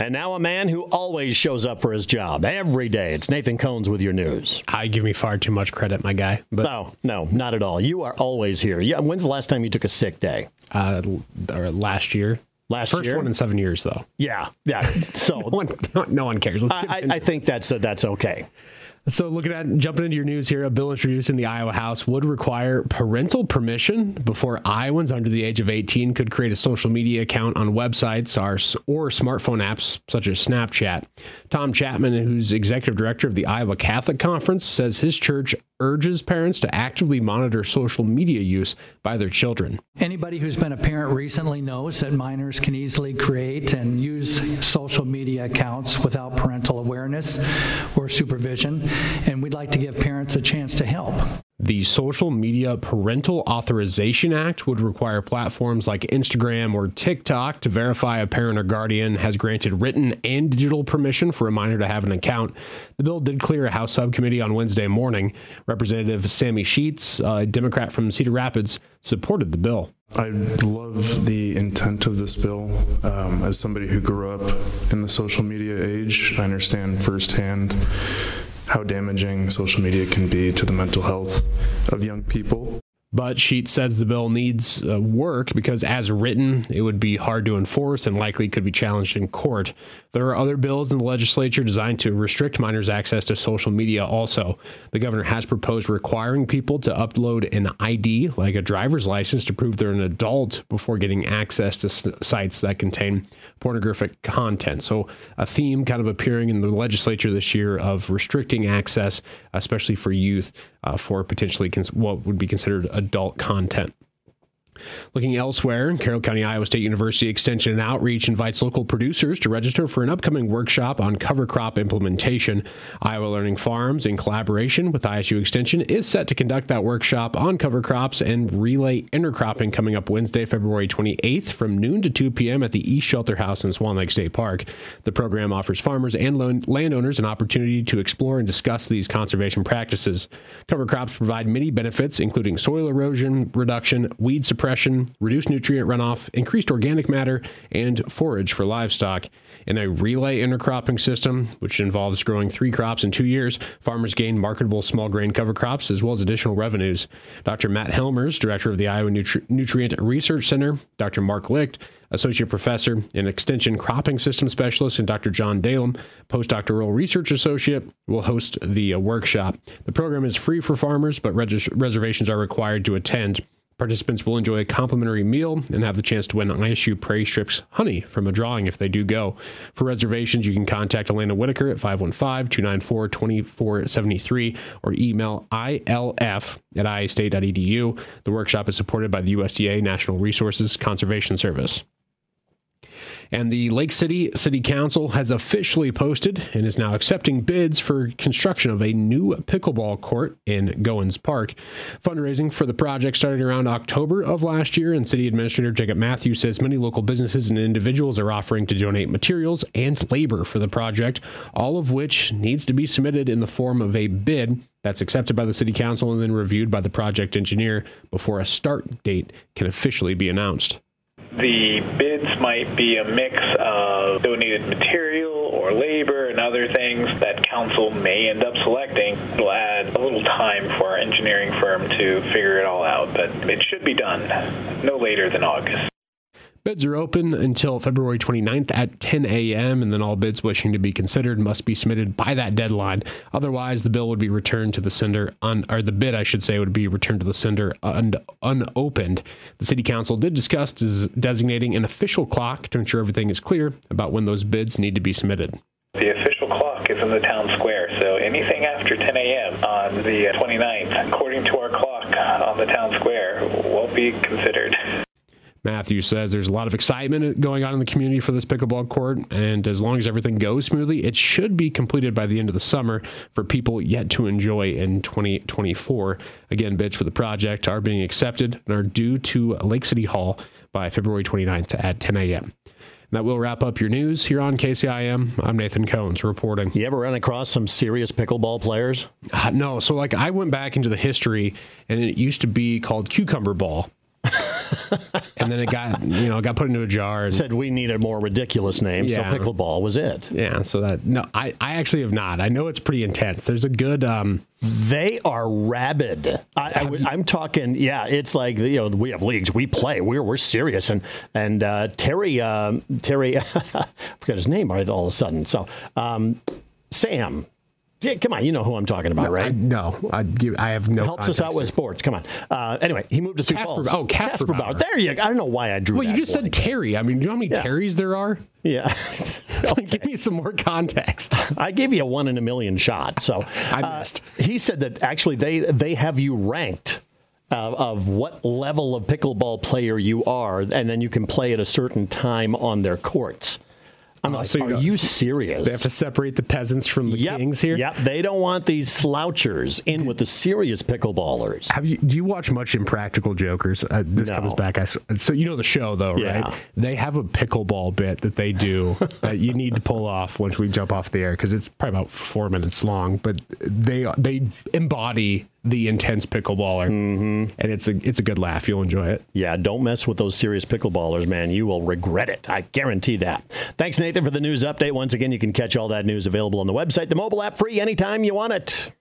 And now a man who always shows up for his job every day. It's Nathan Cones with your news. I give me far too much credit, my guy. But no, no, not at all. You are always here. Yeah. When's the last time you took a sick day? Uh, or last year. Last First year? one in seven years, though. Yeah, yeah. So no, one, no, one cares. I, I, think that's uh, that's okay. So, looking at jumping into your news here, a bill introduced in the Iowa House would require parental permission before Iowans under the age of 18 could create a social media account on websites or, or smartphone apps such as Snapchat. Tom Chapman, who's executive director of the Iowa Catholic Conference, says his church urges parents to actively monitor social media use by their children. Anybody who's been a parent recently knows that minors can easily create and use social media accounts without parental awareness or supervision and we'd like to give parents a chance to help. The Social Media Parental Authorization Act would require platforms like Instagram or TikTok to verify a parent or guardian has granted written and digital permission for a minor to have an account. The bill did clear a House subcommittee on Wednesday morning. Representative Sami Scheetz, a Democrat from Cedar Rapids, supported the bill. I love the intent of this bill. Um, as somebody who grew up in the social media age, I understand firsthand how damaging social media can be to the mental health of young people. But Scheetz says the bill needs uh, work because, as written, it would be hard to enforce and likely could be challenged in court. There are other bills in the legislature designed to restrict minors' access to social media also. The governor has proposed requiring people to upload an ID, like a driver's license, to prove they're an adult before getting access to s- sites that contain pornographic content. So, a theme kind of appearing in the legislature this year of restricting access, especially for youth, uh, for potentially cons- what would be considered adult content. Looking elsewhere, Carroll County Iowa State University Extension and Outreach invites local producers to register for an upcoming workshop on cover crop implementation. Iowa Learning Farms, in collaboration with ISU Extension, is set to conduct that workshop on cover crops and relay intercropping coming up Wednesday, February 28th from noon to 2 p.m. at the East Shelter House in Swan Lake State Park. The program offers farmers and landowners an opportunity to explore and discuss these conservation practices. Cover crops provide many benefits, including soil erosion reduction, weed suppression reduced nutrient runoff, increased organic matter, and forage for livestock. In a relay intercropping system, which involves growing three crops in two years, farmers gain marketable small grain cover crops as well as additional revenues. Dr. Matt Helmers, director of the Iowa Nutri- Nutrient Research Center, Dr. Mark Licht, associate professor and extension cropping system specialist, and Dr. John Dalem, postdoctoral research associate, will host the uh, workshop. The program is free for farmers, but res- reservations are required to attend. Participants will enjoy a complimentary meal and have the chance to win ISU Prairie Strips honey from a drawing if they do go. For reservations, you can contact Elena Whitaker at 515 294 2473 or email ilf at iastate.edu. The workshop is supported by the USDA National Resources Conservation Service. And the Lake City City Council has officially posted and is now accepting bids for construction of a new pickleball court in Goins Park. Fundraising for the project started around October of last year, and City Administrator Jacob Matthews says many local businesses and individuals are offering to donate materials and labor for the project, all of which needs to be submitted in the form of a bid that's accepted by the City Council and then reviewed by the project engineer before a start date can officially be announced. The bids might be a mix of donated material or labor and other things that council may end up selecting. It'll add a little time for our engineering firm to figure it all out, but it should be done no later than August. Bids are open until February 29th at 10 a.m., and then all bids wishing to be considered must be submitted by that deadline. Otherwise, the bill would be returned to the sender, un, or the bid, I should say, would be returned to the sender un, unopened. The City Council did discuss des- designating an official clock to ensure everything is clear about when those bids need to be submitted. The official clock is in the town square, so anything after 10 a.m. on the 29th, according to our clock on the town square, won't be considered. Matthew says there's a lot of excitement going on in the community for this pickleball court, and as long as everything goes smoothly, it should be completed by the end of the summer for people yet to enjoy in 2024. Again, bids for the project are being accepted and are due to Lake City Hall by February 29th at 10 a.m. That will wrap up your news here on KCIM. I'm Nathan Cones reporting. You ever run across some serious pickleball players? Uh, no. So, like, I went back into the history, and it used to be called cucumber ball. And then it got you know got put into a jar. And, Said we need a more ridiculous name, Yeah. so pickleball was it. yeah, so that no, I I actually have not. I know it's pretty intense. There's a good um They are rabid. I, I, I'm talking. Yeah, it's like you know we have leagues. We play. We're we're serious. And and uh, Terry um, Terry, I forgot his name right all of a sudden. So um, Sam, yeah, come on, you know who I'm talking about, I, right? no, I give I have no Helps us out with sports. Come on. Uh, anyway, he moved to Sioux Casper- Falls. oh, Casper Bauer. There you go. I don't know why I drew. Well, you just said. Terry. I mean, do you know how many Yeah. Terrys there are? yeah. Give me some more context. I gave you a one in a million shot. So I uh, he said that actually they they have you ranked. Uh, of what level of pickleball player you are, and then you can play at a certain time on their courts. I'm like, so are you serious? They have to separate the peasants from the yep, kings here. Yep, they don't want these slouchers in with the serious pickleballers. Have you? Do you watch much Impractical Jokers? Uh, this No. comes back. I so you know the show though, Yeah. right? They have a pickleball bit that they do that you need to pull off once we jump off the air because it's probably about four minutes long. But they they embody the intense pickleballer, Mm-hmm. and it's a it's a good laugh. You'll enjoy it. Yeah, don't mess with those serious pickleballers, man. You will regret it. I guarantee that. Thanks, Nathan, for the news update. Once again, you can catch all that news available on the website, the mobile app, free anytime you want it.